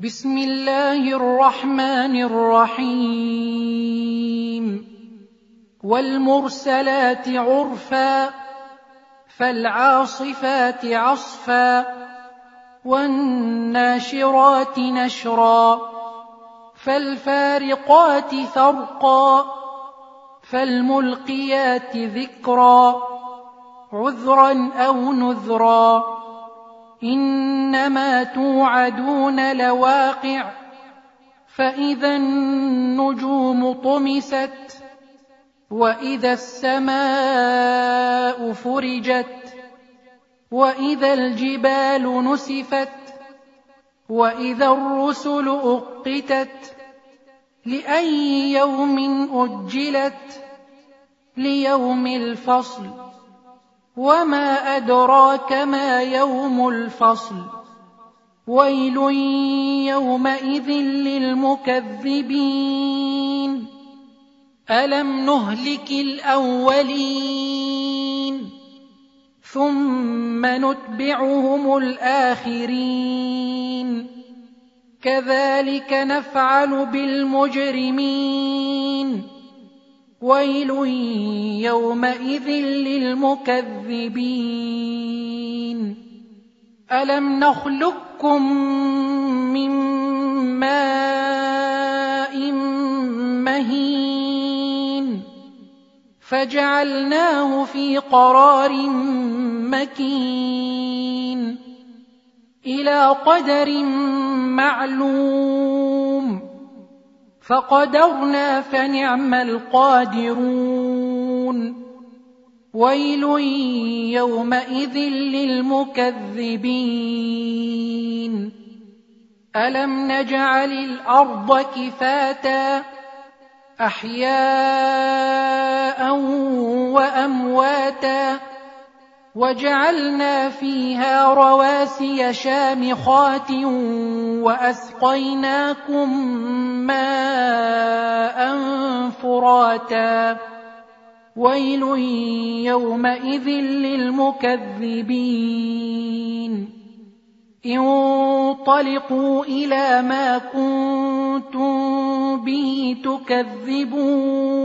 بسم الله الرحمن الرحيم. والمرسلات عرفا فالعاصفات عصفا والناشرات نشرا فالفارقات فرقا فالملقيات ذكرا عذرا أو نذرا. إنما توعدون لواقع فإذا النجوم طمست وإذا السماء فرجت وإذا الجبال نسفت وإذا الرسل أقتت لأي يوم أجلت ليوم الفصل. وما أدراك ما يوم الفصل ويل يومئذ للمكذبين ألم نهلك الأولين ثم نتبعهم الآخرين كذلك نفعل بالمجرمين ويل يومئذ للمكذبين. ألم نخلقكم من ماء مهين فجعلناه في قرار مكين إلى قدر معلوم. فقدرنا فنعم القادرون. ويل يومئذ للمكذبين. ألم نجعل الأرض كفاتا أحياء وأمواتا وجعلنا فيها رواسي شامخات وأسقيناكم ماء فراتا. ويل يومئذ للمكذبين. انطلقوا إلى ما كنتم به تكذبون.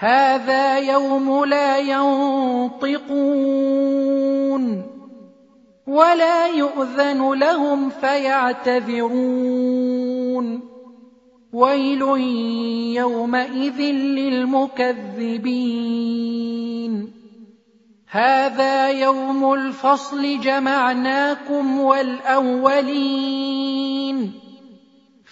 هذا يوم لا ينطقون ولا يؤذن لهم فيعتذرون. ويل يومئذ للمكذبين. هذا يوم الفصل جمعناكم والأولين.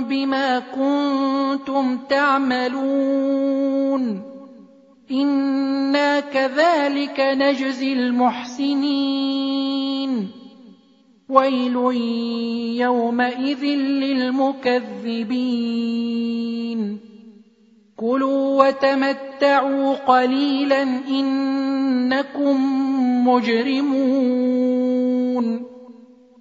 بما كنتم تعملون. إنا كذلك نجزي المحسنين. ويل يومئذ للمكذبين. كلوا وتمتعوا قليلا إنكم مجرمون.